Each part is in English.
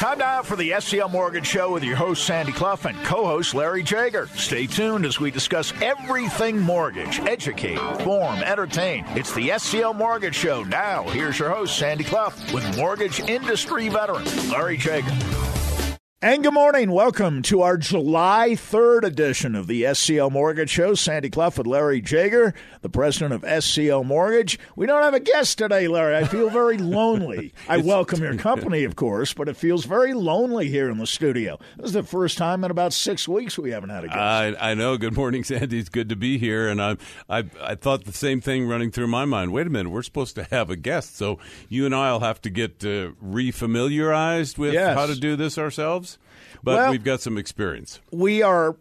Time now for the SCL Mortgage Show with your host, Sandy Clough, and co host, Larry Jager. Stay tuned as we discuss everything mortgage, educate, inform, entertain. It's the SCL Mortgage Show. Now, here's your host, Sandy Clough, with mortgage industry veteran, Larry Jager. And good morning. Welcome to our July 3rd edition of the SCL Mortgage Show. Sandy Clough with Larry Jager, the president of SCL Mortgage. We don't have a guest today, Larry. I feel very lonely. I welcome your company, of course, but it feels very lonely here in the studio. This is the first time in about six weeks we haven't had a guest. I, I know. Good morning, Sandy. It's good to be here. And I, I, I thought the same thing running through my mind. Wait a minute. We're supposed to have a guest. So you and I will have to get uh, refamiliarized with Yes. how to do this ourselves. But Well- we've got some experience. we are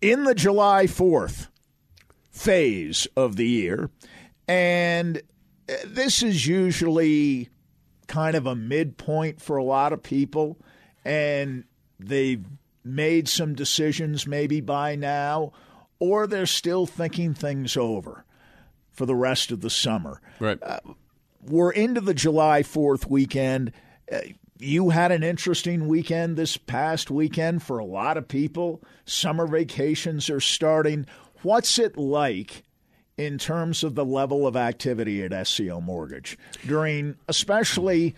in the July 4th phase of the year, and uh, this is usually kind of a midpoint for a lot of people, and they've made some decisions maybe by now, or they're still thinking things over for the rest of the summer Right. we're into the July 4th weekend. Uh, you had an interesting weekend this past weekend for a lot of people. Summer vacations are starting. What's it like in terms of the level of activity at SCL Mortgage during especially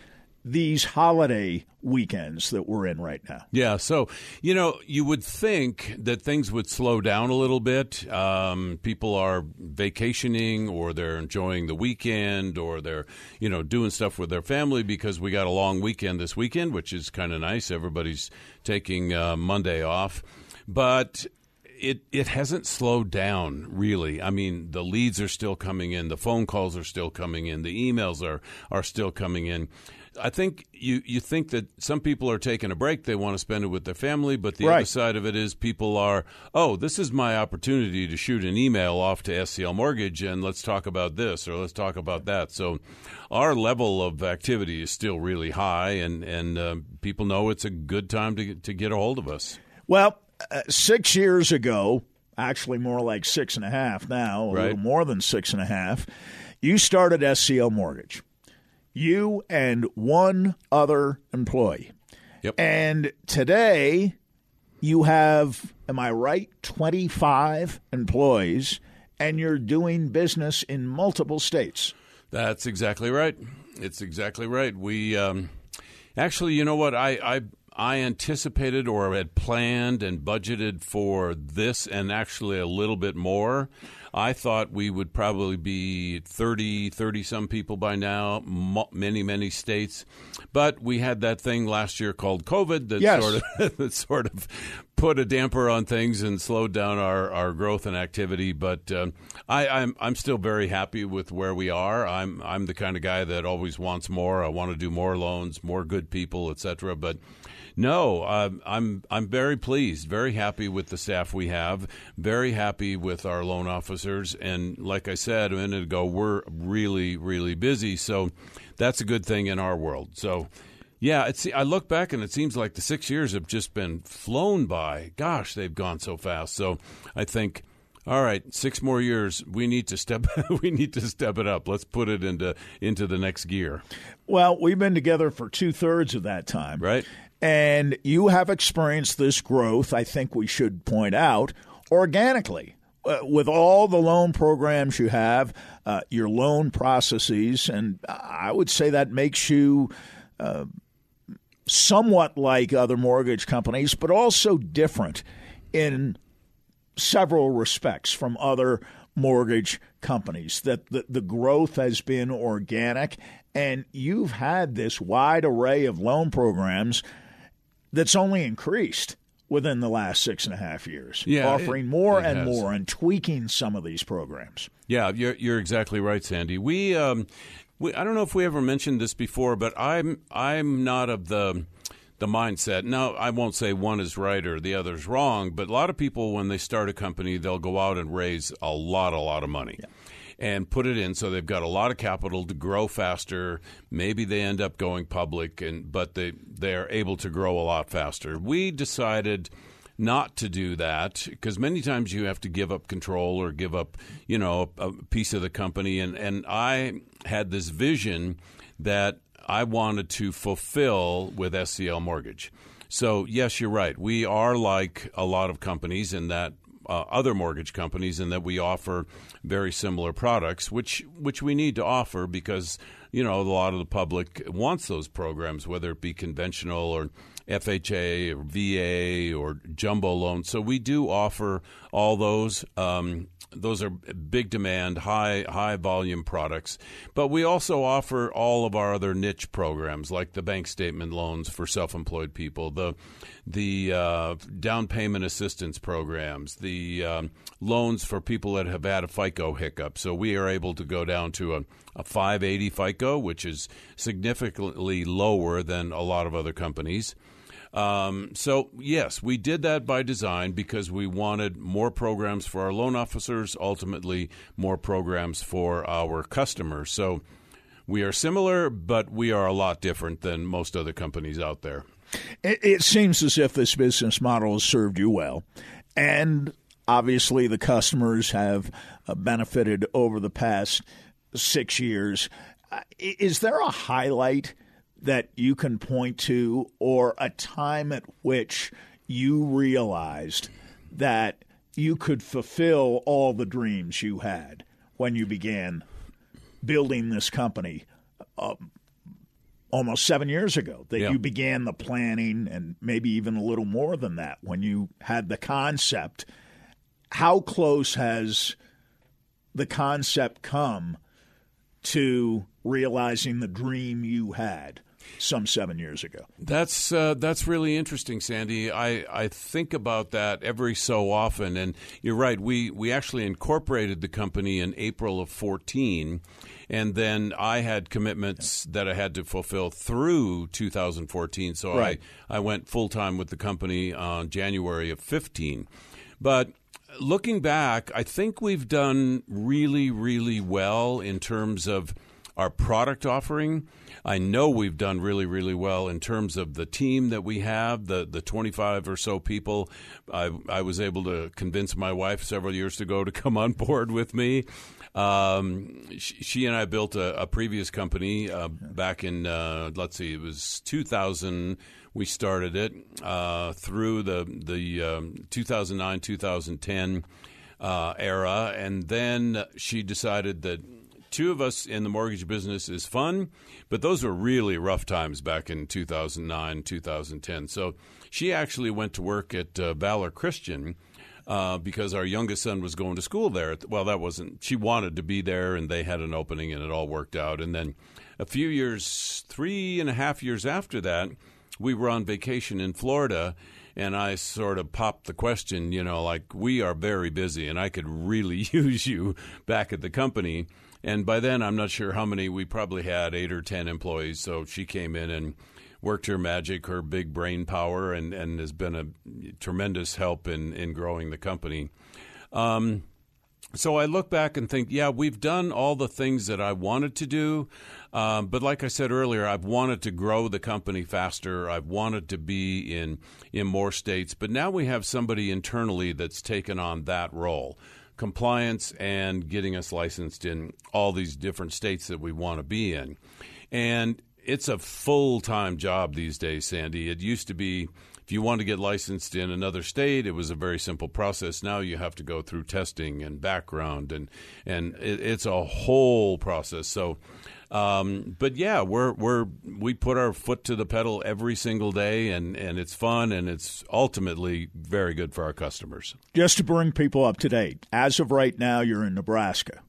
these holiday weekends that we're in right now? Yeah, so you know, you would think that things would slow down a little bit. Um, people are vacationing, or they're enjoying the weekend, or they're you know doing stuff with their family because we got a long weekend this weekend, which is kind of nice. Everybody's taking uh, Monday off, but it it hasn't slowed down really. I mean, the leads are still coming in, the phone calls are still coming in, the emails are are still coming in. I think you you think that some people are taking a break, they want to spend it with their family, but the other side of it is people are, oh, this is my opportunity to shoot an email off to SCL Mortgage and let's talk about this or let's talk about that. So our level of activity is still really high and and uh, people know it's a good time to to get a hold of us. Well, uh, six years ago, actually more like six and a half now, a Right. little more than six and a half, you started SCL Mortgage. You and one other employee. Yep. And today, you have, am I right, 25 employees, and you're doing business in multiple states. That's exactly right. It's exactly right. We um, actually, you know what? I, I I anticipated or had planned and budgeted for this, and actually a little bit more. I thought we would probably be 30, 30 some people by now, mo- many, many states. But we had that thing last year called COVID that Yes. sort of that sort of put a damper on things and slowed down our, our growth and activity. But um, I, I'm I'm still very happy with where we are. I'm I'm the kind of guy that always wants more. I want to do more loans, more good people, etc. But no, um, I'm I'm very pleased, very happy with the staff we have, very happy with our loan officers, and like I said a minute ago, we're really really busy. So that's a good thing in our world. So. Yeah, it's. I look back and it seems like the six years have just been flown by. Gosh, they've gone so fast. So I think, all right, six more years. We need to step. we need to step it up. Let's put it into into the next gear. Well, we've been together for two thirds of that time. Right. And you have experienced this growth, I think we should point out, organically. Uh, with all the loan programs you have, uh, your loan processes, and I would say that makes you uh, somewhat like other mortgage companies, but also different in several respects from other mortgage companies. That the, the growth has been organic, and you've had this wide array of loan programs that's only increased within the last six and a half years, Yeah, offering it- more it and has. more and tweaking some of these programs. Yeah, you're you're exactly right, Sandy. We, um, we I don't know if we ever mentioned this before, but I'm I'm not of the the mindset. Now, I won't say one is right or the other's wrong, but a lot of people when they start a company, they'll go out and raise a lot, a lot of money. And put it in so they've got a lot of capital to grow faster. Maybe they end up going public, and but they they're able to grow a lot faster. We decided not to do that because many times you have to give up control or give up, you know, a, piece of the company. And and I had this vision that I wanted to fulfill with SCL Mortgage. So, yes, you're right. We are like a lot of companies in that uh, other mortgage companies in that we offer very similar products, which which we need to offer because you know a lot of the public wants those programs, whether it be conventional or FHA or VA or jumbo loans. So we do offer all those. Um, those are big demand, high high volume products. But we also offer all of our other niche programs, like the bank statement loans for self-employed people, the the uh, down payment assistance programs, the um, loans for people that have had a FICO hiccup. So we are able to go down to a, a 580 FICO, which is significantly lower than a lot of other companies. Um, so, yes, we did that by design because we wanted more programs for our loan officers, ultimately, more programs for our customers. So, we are similar, but we are a lot different than most other companies out there. It, it seems as if this business model has served you well. And obviously, the customers have uh, benefited over the past six years. Uh, is there a highlight? That you can point to or a time at which you realized that you could fulfill all the dreams you had when you began building this company uh, almost seven years ago that yeah. you began the planning and maybe even a little more than that when you had the concept how close has the concept come to realizing the dream you had some seven years ago. That's uh, that's really interesting, Sandy. I, I think about that every so often, and you're right. We we actually incorporated the company in April of 14, and then I had commitments that I had to fulfill through 2014. So right. I I went full time with the company on January of 15, but. Looking back, I think we've done really, really well in terms of our product offering. I know we've done really, really well in terms of the team that we have, the the 25 or so people. I, I was able to convince my wife several years ago to come on board with me. Um, she, she, and I built a, a previous company uh, back in, uh, let's see, it was 2000. We started it uh, through the the um, 2009 2010 uh, era, and then she decided that two of us in the mortgage business is fun, but those were really rough times back in 2009, 2010. So she actually went to work at uh, Valor Christian. Uh, because our youngest son was going to school there. Well, that wasn't, she wanted to be there and they had an opening and it all worked out. And then a few years, three and a half years after that, we were on vacation in Florida and I sort of popped the question, you know, like, we are very busy and I could really use you back at the company. And by then, I'm not sure how many. We probably had eight or ten employees. So she came in and worked her magic, her big brain power, and, and has been a tremendous help in, in growing the company. Um, so I look back and think, yeah, we've done all the things that I wanted to do. Um, but like I said earlier, I've wanted to grow the company faster. I've wanted to be in in more states. But now we have somebody internally that's taken on that role compliance and getting us licensed in all these different states that we want to be in. And it's a full time job these days, Sandy. It used to be if you want to get licensed in another state, it was a very simple process. Now you have to go through testing and background, and and it, it's a whole process. So um, but yeah, we're we're we put our foot to the pedal every single day, and and it's fun, and it's ultimately very good for our customers. Just to bring people up to date, as of right now, you're in Nebraska.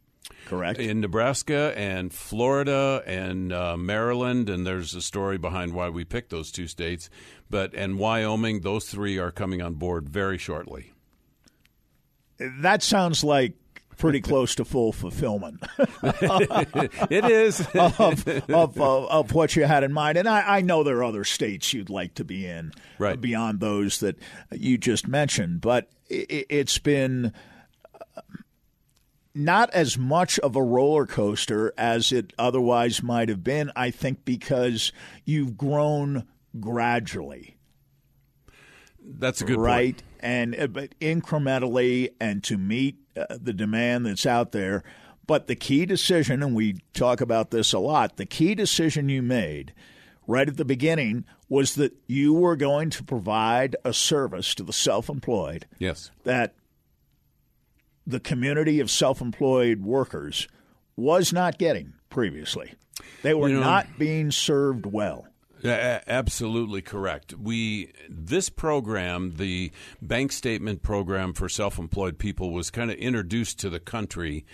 Correct. In Nebraska and Florida and uh, Maryland, and there's a story behind why we picked those two states. But and Wyoming, those three are coming on board very shortly. That sounds like pretty close to full fulfillment. it is of, of, uh, of, what you had in mind, and I, I, know there are other states you'd like to be in right. beyond those that you just mentioned, but it, has been. Uh, not as much of a roller coaster as it otherwise might have been, I think, because you've grown gradually. That's a good right, point. and uh, but incrementally, and to meet uh, the demand that's out there. But the key decision, and we talk about this a lot, the key decision you made right at the beginning was that you were going to provide a service to the self employed. Yes. That the community of self employed workers was not getting previously. They were you know, not being served well. Absolutely correct. We this program, the bank statement program for self-employed people, was kind of introduced to the country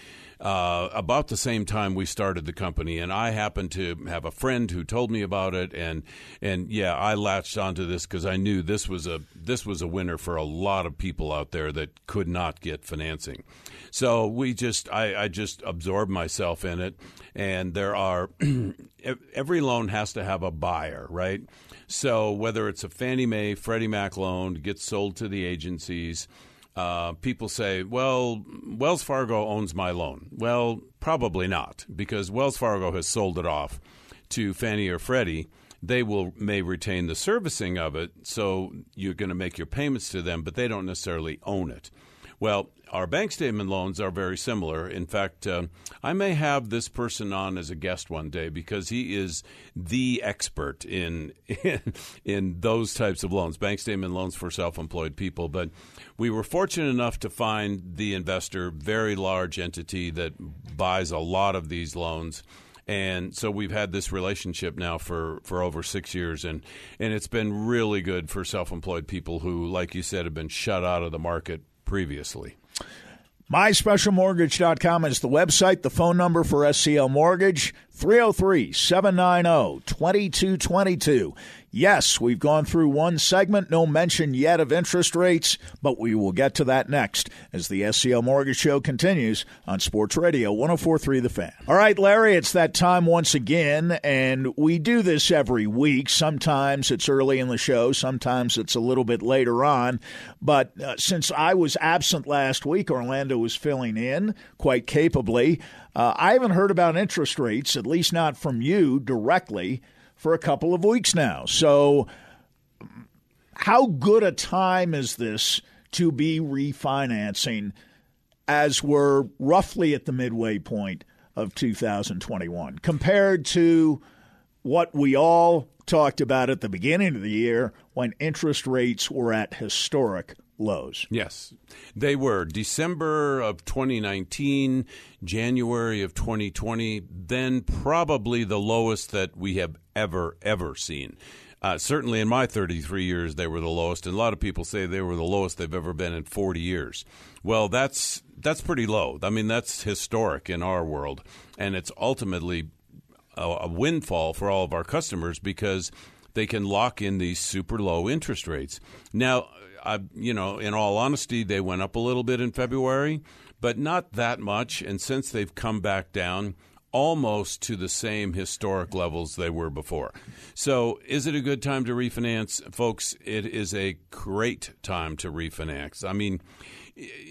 uh, about the same time we started the company, and I happened to have a friend who told me about it, and and yeah, I latched onto this because I knew this was a this was a winner for a lot of people out there that could not get financing. So we just I, I just absorbed myself in it, and there are every loan has to have a buyer, right? So whether it's a Fannie Mae, Freddie Mac loan gets sold to the agencies uh, people say, well, Wells Fargo owns my loan. Well, probably not, because Wells Fargo has sold it off to Fannie or Freddie. They will may retain the servicing of it, so you're going to make your payments to them, but they don't necessarily own it. Well, our bank statement loans are very similar. In fact, uh, I may have this person on as a guest one day because he is the expert in, in, in those types of loans, bank statement loans for self-employed people. But we were fortunate enough to find the investor, very large entity that buys a lot of these loans and so we've had this relationship now for, for over six years and, and it's been really good for self-employed people who like you said have been shut out of the market previously MySpecialMortgage.com is the website. The phone number for SCL Mortgage, 303 790 2222. Yes, we've gone through one segment, no mention yet of interest rates, but we will get to that next as the SCL Mortgage Show continues on Sports Radio 1043 The Fan. All right, Larry, it's that time once again, and we do this every week. Sometimes it's early in the show, sometimes it's a little bit later on. But uh, since I was absent last week, Orlando was filling in quite capably. Uh, I haven't heard about interest rates, at least not from you directly for a couple of weeks now. So, how good a time is this to be refinancing as we're roughly at the midway point of 2021 compared to what we all talked about at the beginning of the year when interest rates were at historic lows. Yes, they were. December of 2019, January of 2020, then probably the lowest that we have ever, ever seen. Uh, certainly in my 33 years, they were the lowest, and a lot of people say they were the lowest they've ever been in 40 years. Well, that's that's pretty low. I mean, that's historic in our world, and it's ultimately a, a windfall for all of our customers because they can lock in these super low interest rates. Now, I, you know, in all honesty, they went up a little bit in February, but not that much. And since they've come back down, almost to the same historic levels they were before. So, is it a good time to refinance? Folks, it is a great time to refinance. I mean,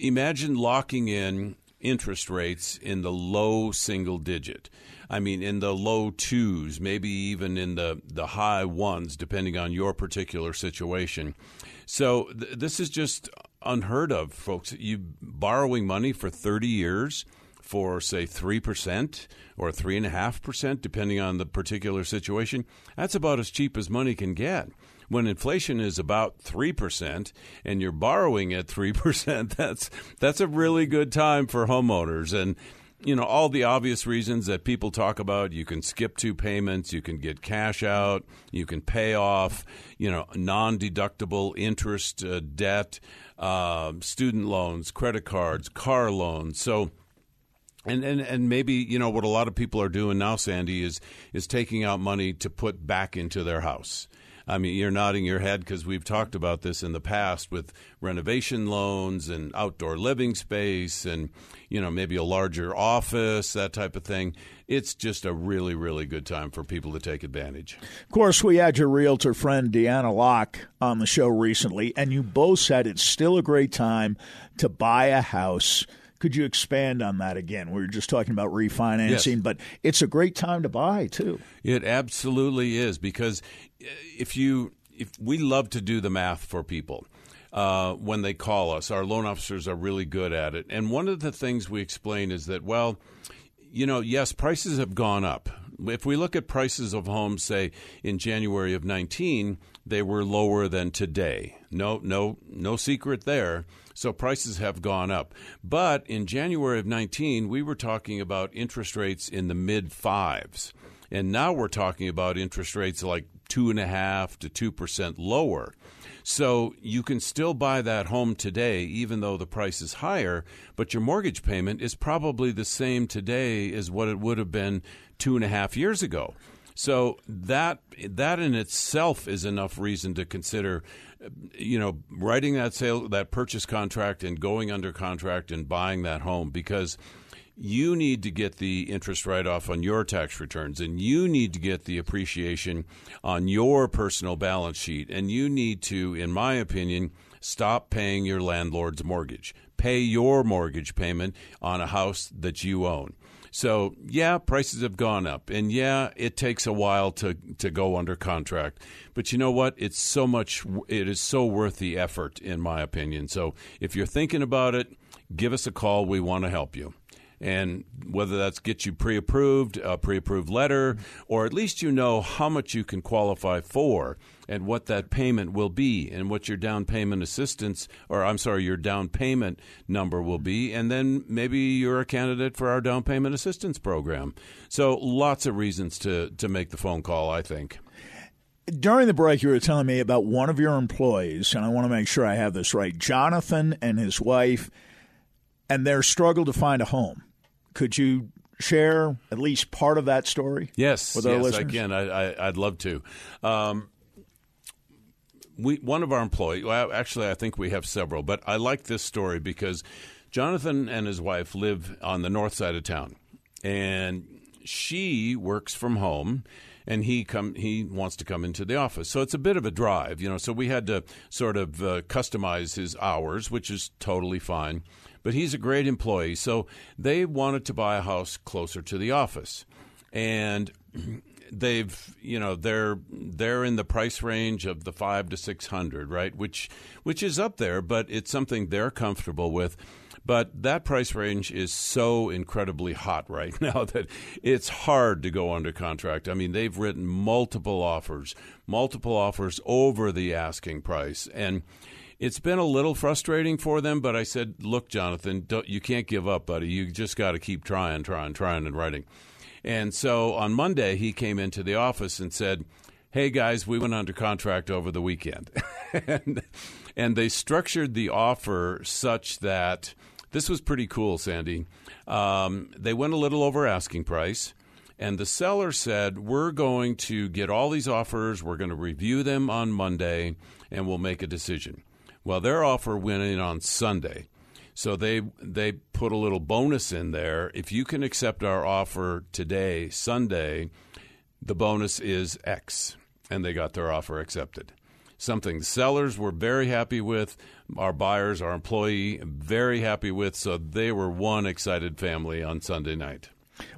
imagine locking in interest rates in the low single digit. I mean, in the low twos, maybe even in the, the high ones, depending on your particular situation. So th- this is just unheard of, folks. You borrowing money for 30 years for, say, 3% or 3.5%, depending on the particular situation, that's about as cheap as money can get when inflation is about 3% and you're borrowing at 3%, that's that's a really good time for homeowners and you know all the obvious reasons that people talk about you can skip two payments you can get cash out you can pay off you know non-deductible interest uh, debt uh, student loans credit cards car loans. So and, and and maybe you know what a lot of people are doing now sandy is is taking out money to put back into their house I mean, you're nodding your head because we've talked about this in the past with renovation loans and outdoor living space and, you know, maybe a larger office, that type of thing. It's just a really, really good time for people to take advantage. Of course, we had your realtor friend, Deanna Locke, on the show recently, and you both said it's still a great time to buy a house – could you expand on that again? We were just talking about refinancing, yes. but it's a great time to buy too. It absolutely is because if you if we love to do the math for people. uh, when they call us. Our loan officers are really good at it. And one of the things we explain is that, well, you know, yes, prices have gone up. If we look at prices of homes, say in January of 19, they were lower than today. No, no, no secret there. So prices have gone up. But in January of 19, we were talking about interest rates in the mid fives. And now we're talking about interest rates like two and a half to two percent lower. So you can still buy that home today, even though the price is higher, but your mortgage payment is probably the same today as what it would have been two and a half years ago. So that that in itself is enough reason to consider, you know, writing that sale that purchase contract and going under contract and buying that home because you need to get the interest write off on your tax returns and you need to get the appreciation on your personal balance sheet. And you need to, in my opinion, stop paying your landlord's mortgage. Pay your mortgage payment on a house that you own. So, yeah, prices have gone up. And yeah, it takes a while to, to go under contract. But you know what? It's so much, it is so worth the effort, in my opinion. So, if you're thinking about it, give us a call. We want to help you and whether that's get you pre-approved, a pre-approved letter, or at least you know how much you can qualify for and what that payment will be and what your down payment assistance or I'm sorry, your down payment number will be and then maybe you're a candidate for our down payment assistance program. So lots of reasons to to make the phone call, I think. During the break, you were telling me about one of your employees, and I want to make sure I have this right. Jonathan and his wife, and their struggle to find a home. Could you share at least part of that story? Yes, with our yes. listeners? Again, I, would love to. Um, we one of our employees. Well, actually, I think we have several, but I like this story because Jonathan and his wife live on the north side of town, and she works from home and he come he wants to come into the office. So it's a bit of a drive, you know. So we had to sort of uh, customize his hours, which is totally fine but he's a great employee. So they wanted to buy a house closer to the office. And they've you know they're they're in the price range of the five to six hundred right which which is up there but it's something they're comfortable with but that price range is so incredibly hot right now that it's hard to go under contract i mean they've written multiple offers multiple offers over the asking price and it's been a little frustrating for them, but I said, look, Jonathan, you can't give up, buddy. You just got to keep trying, trying, trying, and writing. And so on Monday, he came into the office and said, hey, guys, we went under contract over the weekend. and, and they structured the offer such that this was pretty cool, Sandy. Um, they went a little over asking price. And the seller said, We're going to get all these offers, we're going to review them on Monday, and we'll make a decision. Well, their offer went in on Sunday. So they they put a little bonus in there. If you can accept our offer today, Sunday, the bonus is X, and they got their offer accepted. Something the sellers were very happy with, our buyers, our employee, very happy with. So they were one excited family on Sunday night.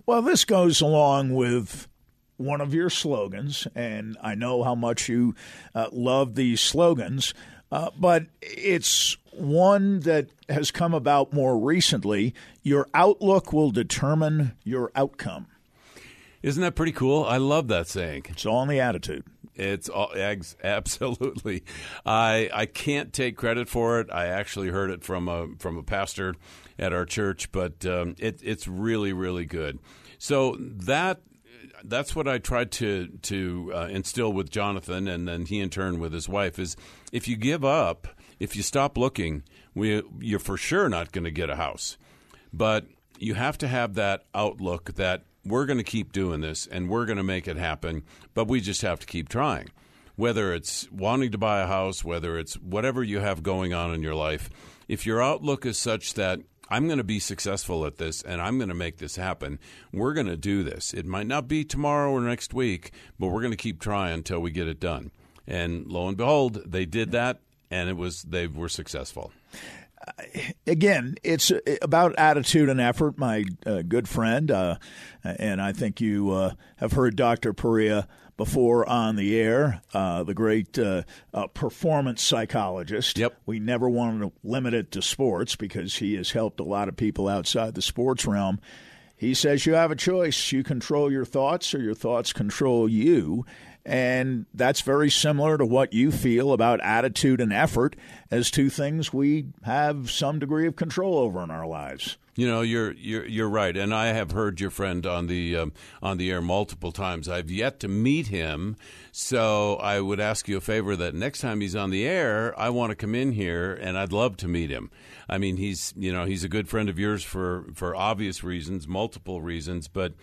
Well, this goes along with one of your slogans, and I know how much you uh, love these slogans. Uh, but it's one that has come about more recently. Your outlook will determine your outcome. Isn't that pretty cool? I love that saying. It's all in the attitude. It's all eggs. absolutely. I I can't take credit for it. I actually heard it from a from a pastor at our church, but um, it, it's really really good. So that that's what I tried to to uh, instill with Jonathan, and then he in turn with his wife is if you give up, if you stop looking, we, you're for sure not going to get a house. But you have to have that outlook that we're going to keep doing this and we're going to make it happen, but we just have to keep trying. Whether it's wanting to buy a house, whether it's whatever you have going on in your life, if your outlook is such that I'm going to be successful at this and I'm going to make this happen. We're going to do this. It might not be tomorrow or next week, but we're going to keep trying until we get it done. And lo and behold, they did that and it was they were successful. Again, it's about attitude and effort, my uh, good friend. Uh, and I think you uh, have heard Dr. Perea before on the air, uh, the great uh, uh, performance psychologist. Yep. We never wanted to limit it to sports because he has helped a lot of people outside the sports realm. He says you have a choice. You control your thoughts, or your thoughts control you. And that's very similar to what you feel about attitude and effort as two things we have some degree of control over in our lives. You know, you're you're you're right, and I have heard your friend on the um, on the air multiple times. I've yet to meet him, so I would ask you a favor that next time he's on the air, I want to come in here, and I'd love to meet him. I mean, he's you know he's a good friend of yours for for obvious reasons, multiple reasons, but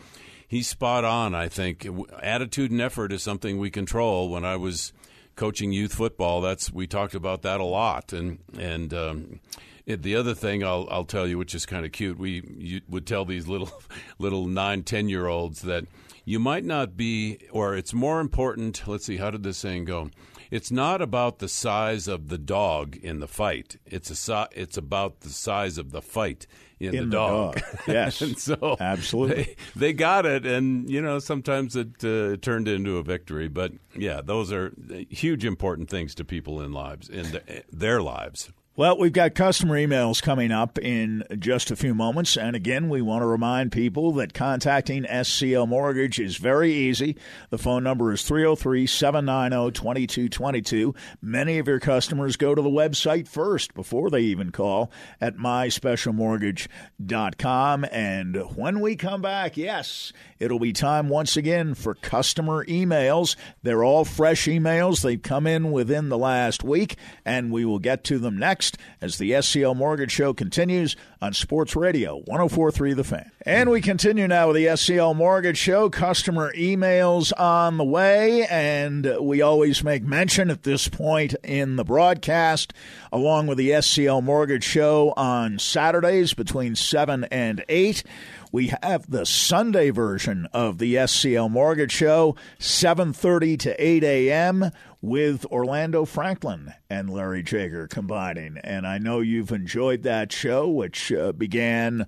he's spot on. I think attitude and effort is something we control. When I was coaching youth football, that's we talked about that a lot, and and. Um, it, the other thing I'll, I'll tell you, which is kind of cute, we you would tell these little little nine ten year olds that you might not be, or it's more important. Let's see, how did this saying go? It's not about the size of the dog in the fight. It's a it's about the size of the fight in, in the, dog. dog. Yes, and so absolutely, they, they, got it, and you know sometimes it uh, turned into a victory. But yeah, those are huge important things to people in lives in the, their lives. Well, we've got customer emails coming up in just a few moments. And again, we want to remind people that contacting SCL Mortgage is very easy. The phone number is 303 790 2222. Many of your customers go to the website first before they even call at myspecialmortgage.com. And when we come back, yes, it'll be time once again for customer emails. They're all fresh emails. They've come in within the last week, and we will get to them next next as the SCL Mortgage Show continues on Sports Radio 1043 The Fan. And we continue now with the SCL Mortgage Show. Customer emails on the way, and we always make mention at this point in the broadcast, along with the SCL Mortgage Show on Saturdays between 7 and 8 we have the Sunday version of the SCL Mortgage Show, 7:30 to 8 a.m with Orlando Franklin and Larry Jager combining. And I know you've enjoyed that show, which uh, began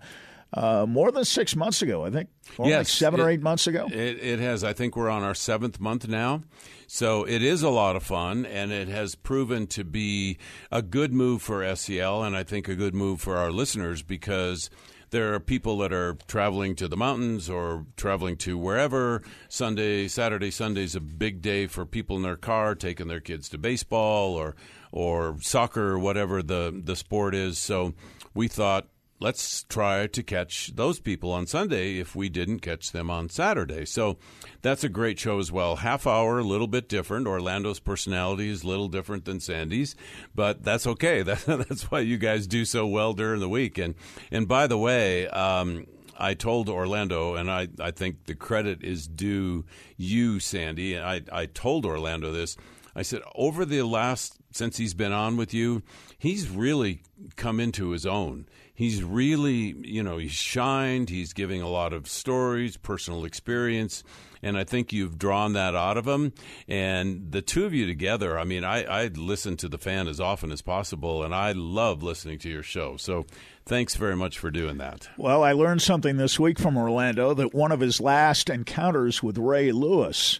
uh, more than six months ago, I think. Or yes, like seven it, or eight months ago. It, it, has. I think we're on our seventh month now. So it is a lot of fun, and it has proven to be a good move for SCL, and I think a good move for our listeners because – there are people that are traveling to the mountains or traveling to wherever. Sunday, Saturday, Sunday is a big day for people in their car taking their kids to baseball or or soccer or whatever the the sport is. So we thought let's try to catch those people on Sunday if we didn't catch them on Saturday. So that's a great show as well. Half hour, a little bit different. Orlando's personality is a little different than Sandy's, but that's okay. That, that's why you guys do so well during the week. And and by the way, um, I told Orlando, and I, I think the credit is due you, Sandy. I, I told Orlando this. I said, over the last, since he's been on with you, he's really come into his own he's really, you know, he's shined. He's giving a lot of stories, personal experience, and I think you've drawn that out of him. And the two of you together, I mean, I, I listen to the fan as often as possible, and I love listening to your show. So thanks very much for doing that. Well, I learned something this week from Orlando that one of his last encounters with Ray Lewis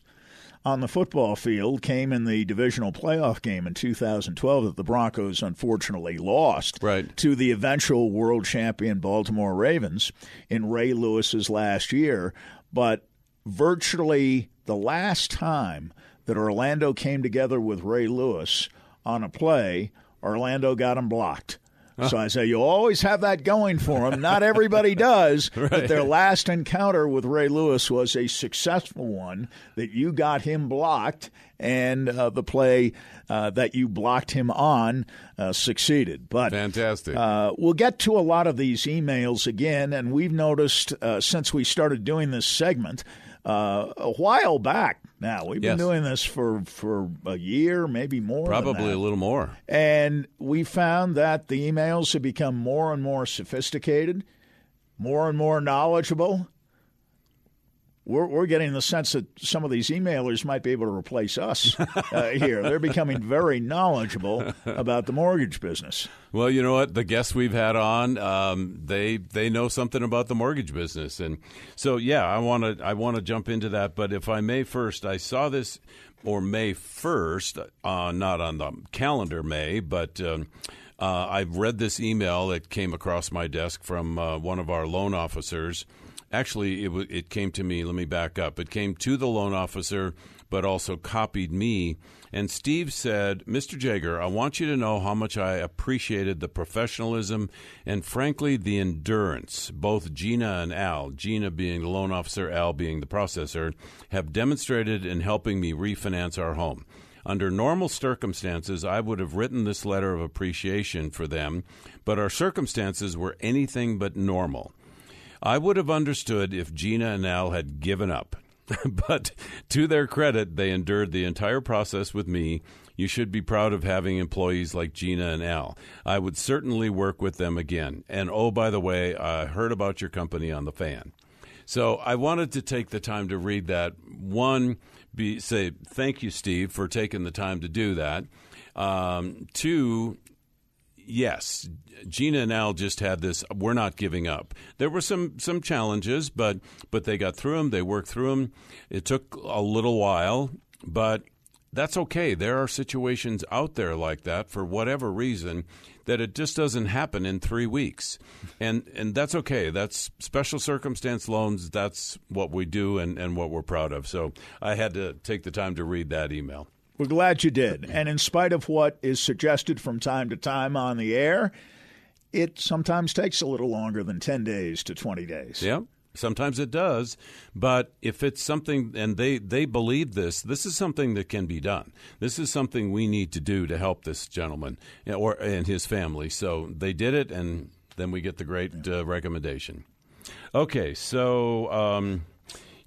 on the football field came in the divisional playoff game in 2012 that the Broncos unfortunately lost right. to the eventual world champion Baltimore Ravens in Ray Lewis's last year. But virtually the last time that Orlando came together with Ray Lewis on a play, Orlando got him blocked. So I say you always have that going for them. Not everybody does, right. but their last encounter with Ray Lewis was a successful one. That you got him blocked, and uh, the play uh, that you blocked him on uh, succeeded. But fantastic. Uh, we'll get to a lot of these emails again, and we've noticed uh, since we started doing this segment uh, a while back now. We've been doing this for, for a year, maybe more. Probably a little more. And we found that the emails have become more and more sophisticated, more and more knowledgeable. We're, we're getting the sense that some of these emailers might be able to replace us uh, here. They're becoming very knowledgeable about the mortgage business. Well, you know what? The guests we've had on, um, they they know something about the mortgage business, and so yeah, I want to I want to jump into that. But if I may, first, I saw this or May first, uh, not on the calendar May, but. Um, uh, I've read this email that came across my desk from uh, one of our loan officers actually, it, w- it came to me. Let me back up. It came to the loan officer, but also copied me. And Steve said, Mr. Jager, I want you to know how much I appreciated the professionalism and, frankly, the endurance both Gina and Al, Gina being the loan officer, Al being the processor, have demonstrated in helping me refinance our home. Under normal circumstances, I would have written this letter of appreciation for them, but our circumstances were anything but normal. I would have understood if Gina and Al had given up. but to their credit, they endured the entire process with me. You should be proud of having employees like Gina and Al. I would certainly work with them again. And oh, by the way, I heard about your company on the fan. So I wanted to take the time to read that. One, be, say thank you, Steve, for taking the time to do that. Um, two, yes, Gina and Al just had this. We're not giving up. There were some some challenges, but but they got through them. They worked through them. It took a little while, but that's okay. There are situations out there like that for whatever reason that it just doesn't happen in three weeks, and and that's okay. That's special circumstance loans. That's what we do and and what we're proud of. So I had to take the time to read that email. We're glad you did. And in spite of what is suggested from time to time on the air, it sometimes takes a little longer than 10 days to 20 days. Yeah. Sometimes it does, but if it's something and they they believe this, this is something that can be done. This is something we need to do to help this gentleman or and his family. So they did it, and then we get the great uh, recommendation. Okay, so um,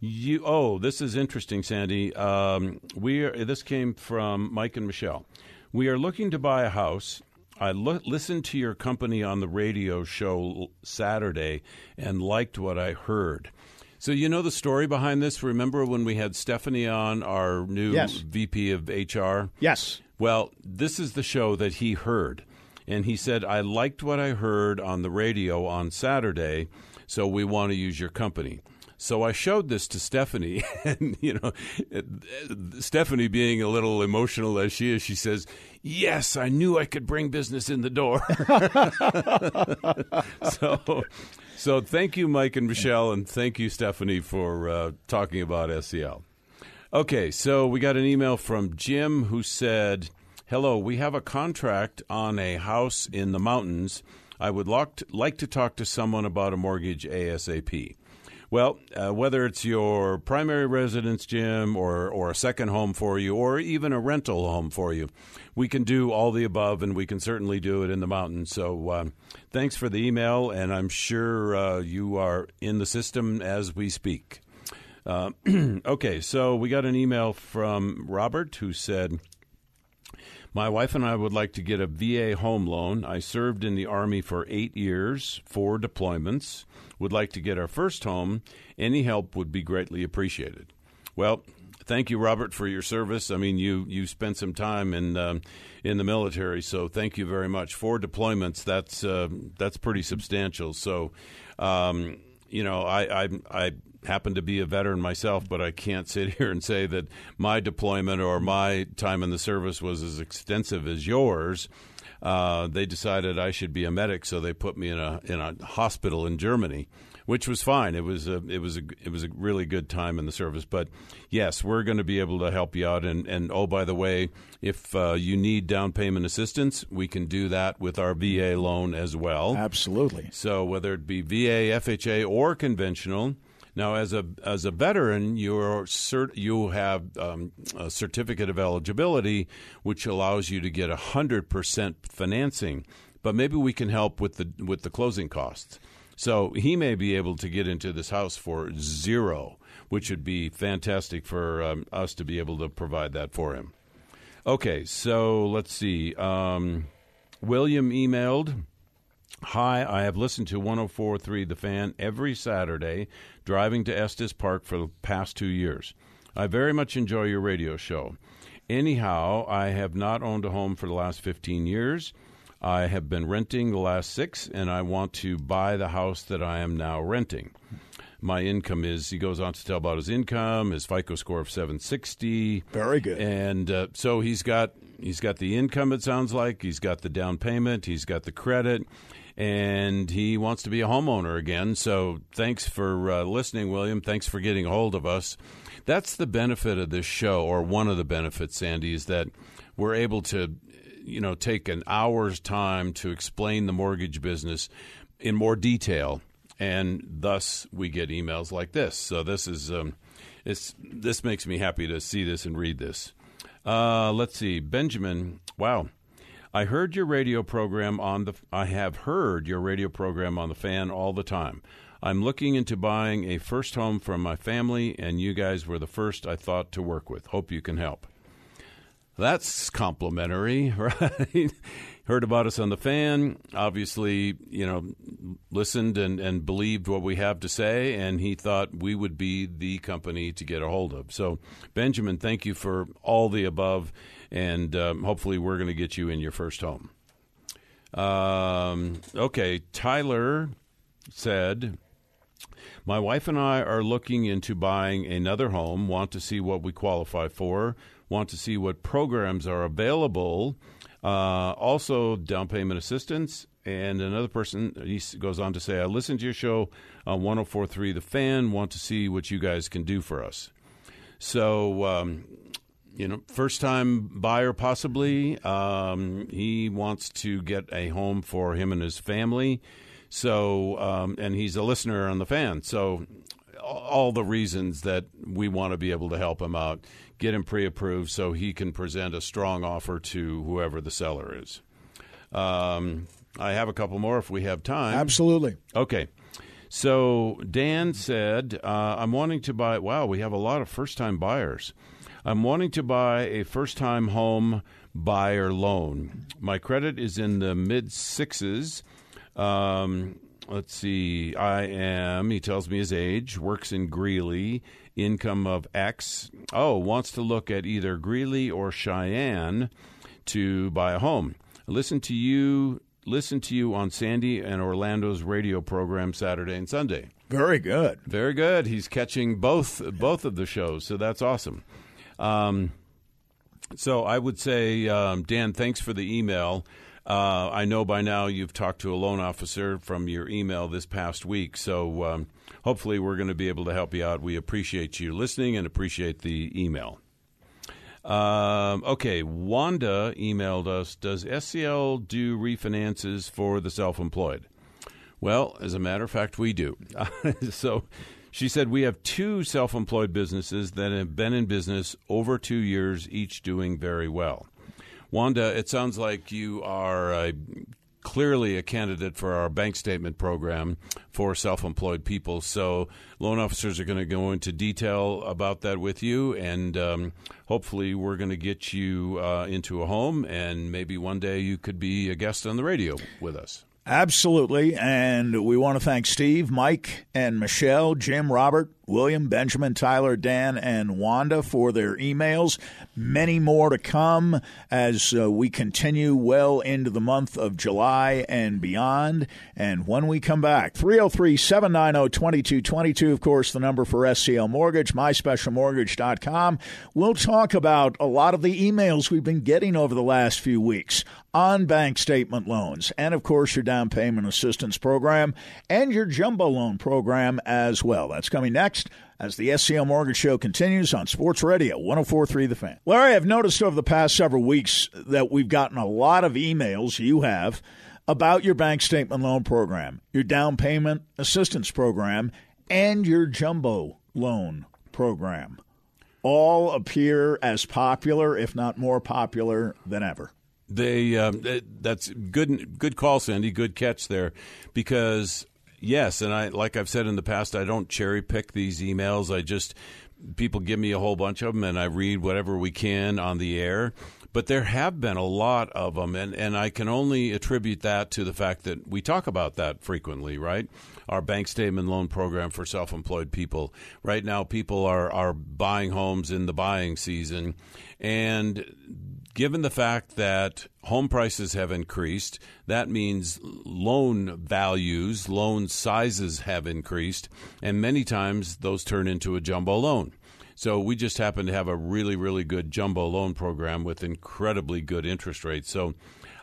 you oh, this is interesting, Sandy. Um, we are, this came from Mike and Michelle. We are looking to buy a house. I lo- listened to your company on the radio show Saturday and liked what I heard. So you know the story behind this. Remember when we had Stephanie on, our new yes. VP of HR? Yes. Well, this is the show that he heard, and he said I liked what I heard on the radio on Saturday, so we want to use your company. So I showed this to Stephanie, and you know, Stephanie being a little emotional as she is, she says, "Yes, I knew I could bring business in the door." so, so thank you, Mike and Michelle, and thank you, Stephanie, for uh, talking about SCL. Okay, so we got an email from Jim who said, "Hello, we have a contract on a house in the mountains. I would like to, like to talk to someone about a mortgage ASAP." Well, uh, whether it's your primary residence, Jim, or, or a second home for you, or even a rental home for you, we can do all the above, and we can certainly do it in the mountains. So um, thanks for the email, and I'm sure uh, you are in the system as we speak. Uh, okay, so we got an email from Robert who said, my wife and I would like to get a VA home loan. I served in the Army for eight years, four deployments. Would like to get our first home. Any help would be greatly appreciated. Well, thank you, Robert, for your service. I mean, you you spent some time in um, in the military, so thank you very much. Four deployments. That's uh, that's pretty substantial. So, um, you know, I I, I happen to be a veteran myself, but I can't sit here and say that my deployment or my time in the service was as extensive as yours. Uh, they decided I should be a medic, so they put me in a in a hospital in Germany, which was fine. It was a it was a it was a really good time in the service. But yes, we're going to be able to help you out. And and oh, by the way, if uh, you need down payment assistance, we can do that with our VA loan as well. Absolutely. So whether it be VA, FHA, or conventional now, as a as a veteran, you're cert, you have um, a certificate of eligibility, which allows you to get hundred percent financing. But maybe we can help with the with the closing costs. So he may be able to get into this house for zero, which would be fantastic for um, us to be able to provide that for him. Okay, so let's see. Um, William emailed Hi, I have listened to 1043 The Fan every Saturday driving to Estes Park for the past two years. I very much enjoy your radio show. Anyhow, I have not owned a home for the last 15 years. I have been renting the last six, and I want to buy the house that I am now renting. My income is, he goes on to tell about his income, his FICO score of 760. Very good. And uh, so he's got he's got the income. It sounds like he's got the down payment. He's got the credit, and he wants to be a homeowner again. So thanks for uh, listening, William. Thanks for getting a hold of us. That's the benefit of this show, or one of the benefits, Sandy, is that we're able to, you know, take an hour's time to explain the mortgage business in more detail, and thus we get emails like this. So this is, um, it's this makes me happy to see this and read this. Uh, let's see, Benjamin. Wow. I heard your radio program on the. I have heard your radio program on the fan all the time. I'm looking into buying a first home for my family, and you guys were the first I thought to work with. Hope you can help. That's complimentary, right? Heard about us on the fan, obviously, you know, listened and, and believed what we have to say, and he thought we would be the company to get a hold of. So, Benjamin, thank you for all the above, and um, hopefully, we're going to get you in your first home. Um, okay, Tyler said, my wife and I are looking into buying another home, want to see what we qualify for, want to see what programs are available, uh, also down payment assistance. And another person he goes on to say, I listened to your show on 1043 The Fan, want to see what you guys can do for us. So, um, you know, first time buyer possibly. Um, he wants to get a home for him and his family. So, um, and he's a listener on the fan. So, all the reasons that we want to be able to help him out, get him pre approved so he can present a strong offer to whoever the seller is. Um, I have a couple more if we have time. Absolutely. Okay. So, Dan said, uh, I'm wanting to buy, wow, we have a lot of first time buyers. I'm wanting to buy a first time home buyer loan. My credit is in the mid sixes. Um, let's see. I am, he tells me his age, works in Greeley, income of X. Oh, wants to look at either Greeley or Cheyenne to buy a home. Listen to you. Listen to you on Sandy and Orlando's radio program Saturday and Sunday. Very good. Very good. He's catching both both of the shows, so that's awesome. Um, so I would say, um, Dan, thanks for the email. Uh, I know by now you've talked to a loan officer from your email this past week, so um, hopefully we're going to be able to help you out. We appreciate you listening and appreciate the email. Um, okay, Wanda emailed us Does SCL do refinances for the self employed? Well, as a matter of fact, we do. so she said we have two self employed businesses that have been in business over two years, each doing very well. Wanda, it sounds like you are uh, clearly a candidate for our bank statement program for self employed people. So, loan officers are going to go into detail about that with you, and um, hopefully, we're going to get you uh, into a home, and maybe one day you could be a guest on the radio with us. Absolutely. And we want to thank Steve, Mike, and Michelle, Jim, Robert, William, Benjamin, Tyler, Dan, and Wanda for their emails. Many more to come as uh, we continue well into the month of July and beyond. And when we come back, 303 790 2222, of course, the number for SCL Mortgage, myspecialmortgage.com. We'll talk about a lot of the emails we've been getting over the last few weeks on bank statement loans, and of course, your down payment assistance program and your jumbo loan program as well. That's coming next as the SCL Mortgage Show continues on Sports Radio 1043 The Fan. Larry, I've noticed over the past several weeks that we've gotten a lot of emails, you have, about your bank statement loan program, your down payment assistance program, and your jumbo loan program. All appear as popular, if not more popular, than ever. They um, that's good good call, Sandy. Good catch there, because yes, and I like I've said in the past, I don't cherry pick these emails. I just people give me a whole bunch of them, and I read whatever we can on the air. but there have been a lot of them, and, and I can only attribute that to the fact that we talk about that frequently, right? Our bank statement loan program for self employed people. Right now, people are, are buying homes in the buying season, and given the fact that home prices have increased, that means loan values, loan sizes have increased, and many times those turn into a jumbo loan. So we just happen to have a really, really good jumbo loan program with incredibly good interest rates. So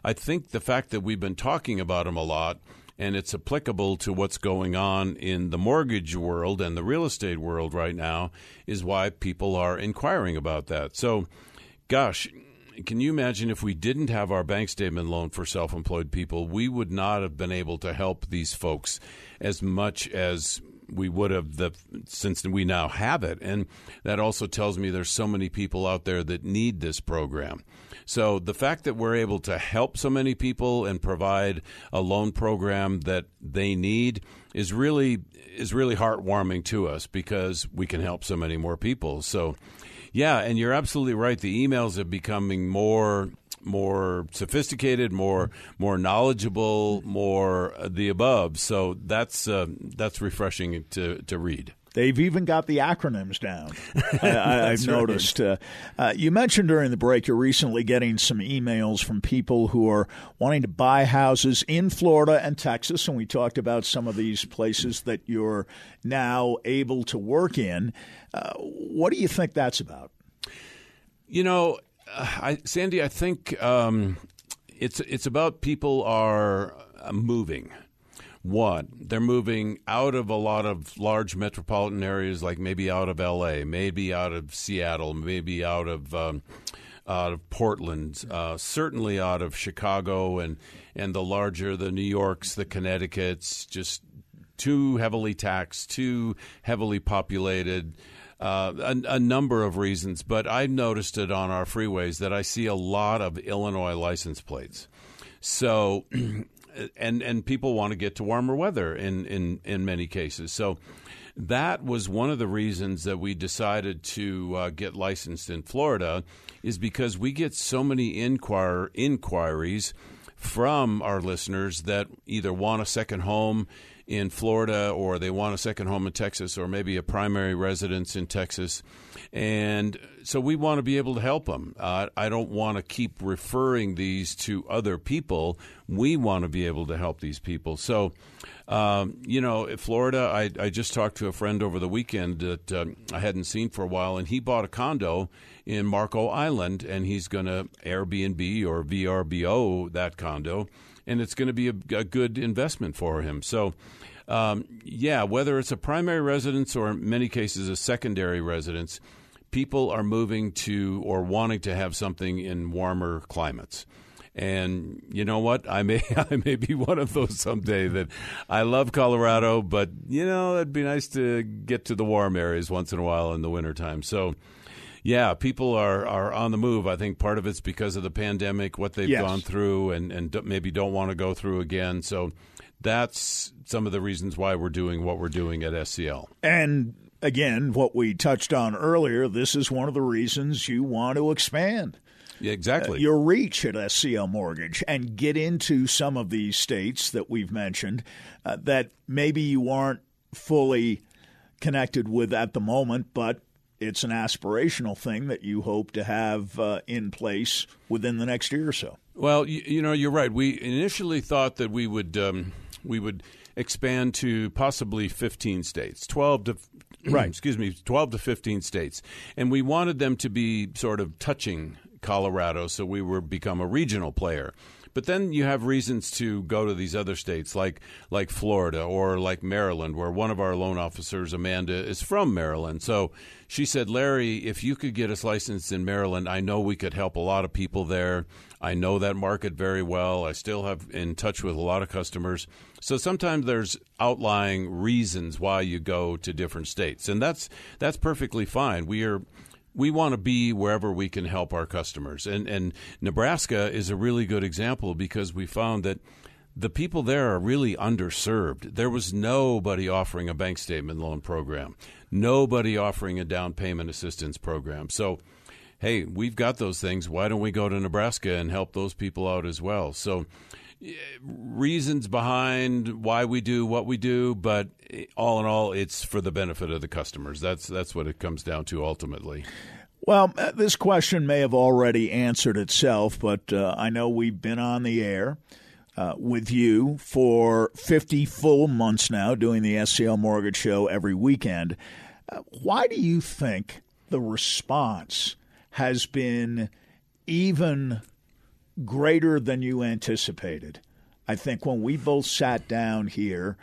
I think the fact that we've been talking about them a lot and it's applicable to what's going on in the mortgage world and the real estate world right now is why people are inquiring about that. So, gosh, can you imagine if we didn't have our bank statement loan for self employed people, we would not have been able to help these folks as much as we would have the since we now have it. And that also tells me there's so many people out there that need this program. So the fact that we're able to help so many people and provide a loan program that they need is really is really heartwarming to us because we can help so many more people. So yeah, and you're absolutely right. The emails are becoming more more sophisticated, more more knowledgeable, more uh, the above. So that's uh, that's refreshing to to read. They've even got the acronyms down. I, have noticed. Uh, uh, you mentioned during the break you're recently getting some emails from people who are wanting to buy houses in Florida and Texas, and we talked about some of these places that you're now able to work in. Uh, what do you think that's about? You know, uh, I, Sandy, I think um, it's it's about people are uh, moving one, they're moving out of a lot of large metropolitan areas, like maybe out of L.A., maybe out of Seattle, maybe out of um, out of Portland, uh, certainly out of Chicago, and and the larger the New Yorks, the Connecticut's, just too heavily taxed, too heavily populated. Uh, a, a, number of reasons, but I've noticed it on our freeways that I see a lot of Illinois license plates. So and and people want to get to warmer weather in in in many cases. So that was one of the reasons that we decided to uh, get licensed in Florida, is because we get so many inquire inquiries from our listeners that either want a second home in Florida or they want a second home in Texas or maybe a primary residence in Texas. And so we want to be able to help them. Uh, I don't want to keep referring these to other people. We want to be able to help these people. So, um, you know, Florida, I, I, just talked to a friend over the weekend that um, I hadn't seen for a while, and he bought a condo in Marco Island, and he's going to Airbnb or VRBO that condo and it's going to be a, a good investment for him. So, um, yeah, whether it's a primary residence or in many cases a secondary residence, people are moving to or wanting to have something in warmer climates. And you know what? I may I may be one of those someday that I love Colorado, but you know, it'd be nice to get to the warm areas once in a while in the wintertime. So yeah, people are, are on the move. I think part of it's because of the pandemic, what they've yes. gone through, and, and maybe don't want to go through again. So that's some of the reasons why we're doing what we're doing at SCL. And again, what we touched on earlier, this is one of the reasons you want to expand. Yeah, exactly. Uh, your reach at SCL Mortgage and get into some of these states that we've mentioned uh, that maybe you aren't fully connected with at the moment, but it's an aspirational thing that you hope to have uh, in place within the next year or so. Well, you, you, know, you're right. We initially thought that we would um, we would expand to possibly 15 states, 12 to right. excuse me, 12 to 15 states, and we wanted them to be sort of touching Colorado, so we were become a regional player. But then you have reasons to go to these other states, like like Florida or like Maryland, where one of our loan officers, Amanda, is from Maryland. So she said, Larry, if you could get us licensed in Maryland, I know we could help a lot of people there. I know that market very well. I still have in touch with a lot of customers. So sometimes there's outlying reasons why you go to different states, and that's that's perfectly fine. We are we want to be wherever we can help our customers. And and Nebraska is a really good example because we found that the people there are really underserved. There was nobody offering a bank statement loan program, nobody offering a down payment assistance program. So hey, we've got those things. Why don't we go to Nebraska and help those people out as well? So, reasons behind why we do what we do, but all in all, it's for the benefit of the customers. That's that's what it comes down to ultimately. Well, uh, this question may have already answered itself, but uh, I know we've been on the air uh, with you for 50 full months now, doing the SCL Mortgage Show every weekend. Uh, why do you think the response has been even greater than you anticipated? I think when we both sat down here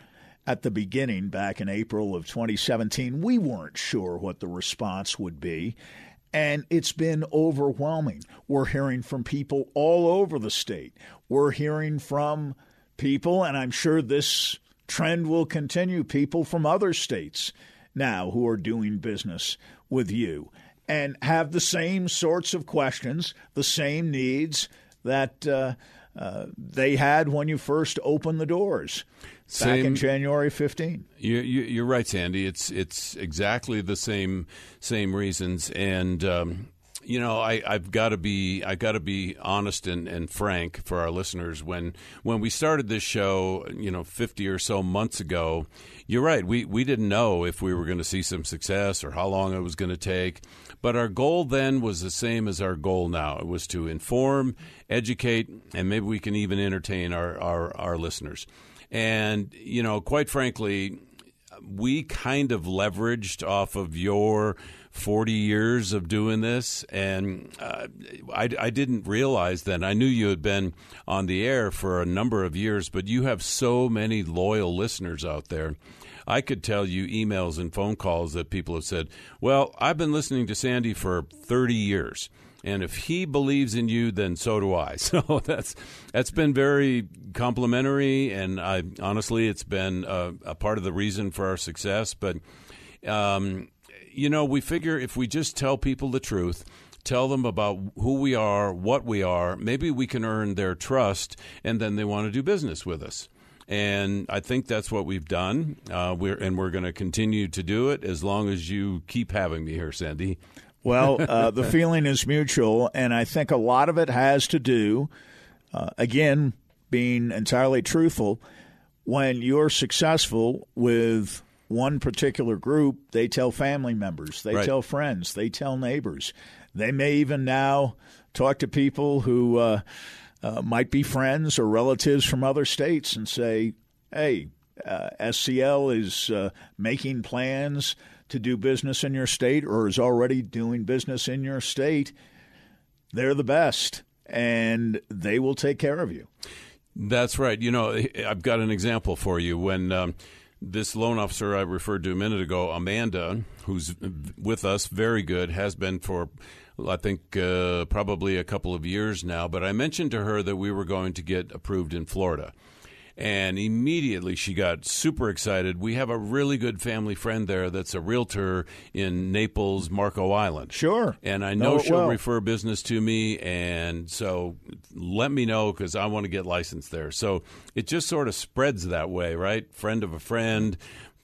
at the beginning back in April of 2017, we weren't sure what the response would be. And it's been overwhelming. We're hearing from people all over the state. We're hearing from people, and I'm sure this trend will continue, people from other states now who are doing business with you and have the same sorts of questions, the same needs that uh, uh, they had when you first opened the doors back in January 15. You, you, are right, Sandy. It's it's exactly the same same reasons, and um, you know I, I've got to be I got to be honest and, and frank for our listeners. When when we started this show, you know, 50 or so months ago, you're right. We we didn't know if we were going to see some success or how long it was going to take. But our goal then was the same as our goal now. It was to inform, educate, and maybe we can even entertain our, our, our listeners. And, you know, quite frankly, we kind of leveraged off of your 40 years of doing this. And uh, I, I, didn't realize then. I knew you had been on the air for a number of years, but you have so many loyal listeners out there. I could tell you emails and phone calls that people have said, Well, I've been listening to Sandy for 30 years and if he believes in you, then so do I. So that's that's been very complimentary, and I honestly, it's been a, a part of the reason for our success. But um, you know, we figure if we just tell people the truth. Tell them about who we are, what we are. Maybe we can earn their trust, and then they want to do business with us and I think that's what we've done. Uh, we're and we're going to continue to do it as long as you keep having me here, Sandy. Well, uh, the feeling is mutual, and I think a lot of it has to do, uh, again, being entirely truthful. When you're successful with one particular group, they tell family members, they right. tell friends, they tell neighbors. They may even now talk to people who uh, uh might be friends or relatives from other states and say, hey, uh, SCL is uh, making plans to do business in your state or is already doing business in your state, they're the best and they will take care of you. That's right. You know, I've got an example for you. When um, this loan officer I referred to a minute ago, Amanda, who's with us, very good, has been for I think uh, probably a couple of years now. But I mentioned to her that we were going to get approved in Florida and immediately she got super excited. We have a really good family friend there that's a realtor in Naples, Marco Island. Sure. And I know, know she'll well. refer business to me, and so let me know because I want to get licensed there. So it just sort of spreads that way, right? Friend of a friend,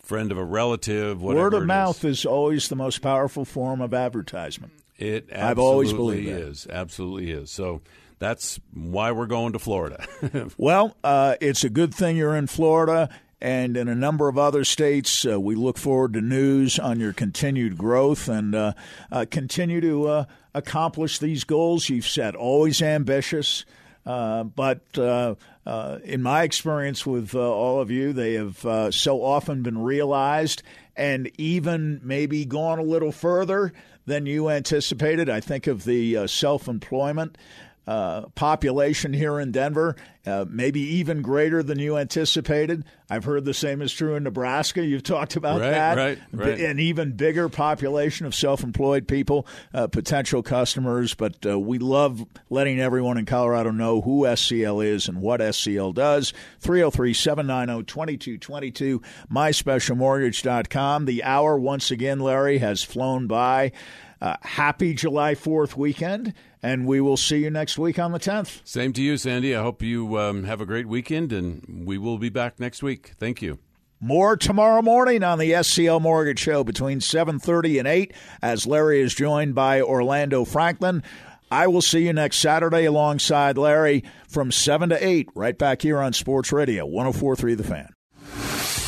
friend of a relative, whatever. Word of mouth is. is always the most powerful form of advertisement. It I've always believed is. Absolutely is. So that's why we're going to Florida. well, uh, it's a good thing you're in Florida and in a number of other states. Uh, we look forward to news on your continued growth and uh, uh continue to uh, accomplish these goals you've set. Always ambitious, uh, but in my experience with all of you, they have so often been realized and even maybe gone a little further than you anticipated. I think of the self employment uh, population here in Denver, uh, maybe even greater than you anticipated. I've heard the same is true in Nebraska. You've talked about right, that. Right, right. An even bigger population of self employed people, uh, potential customers. But uh, we love letting everyone in Colorado know who SCL is and what SCL does. 303 790 2222, myspecialmortgage.com. The hour, once again, Larry, has flown by. Uh, happy July 4th weekend, and we will see you next week on the 10th. Same to you, Sandy. I hope you um, have a great weekend, and we will be back next week. Thank you. More tomorrow morning on the SCL Mortgage Show between 7:30 and 8 as Larry is joined by Orlando Franklin. I will see you next Saturday alongside Larry from 7 to 8 right back here on Sports Radio 1043 The Fan.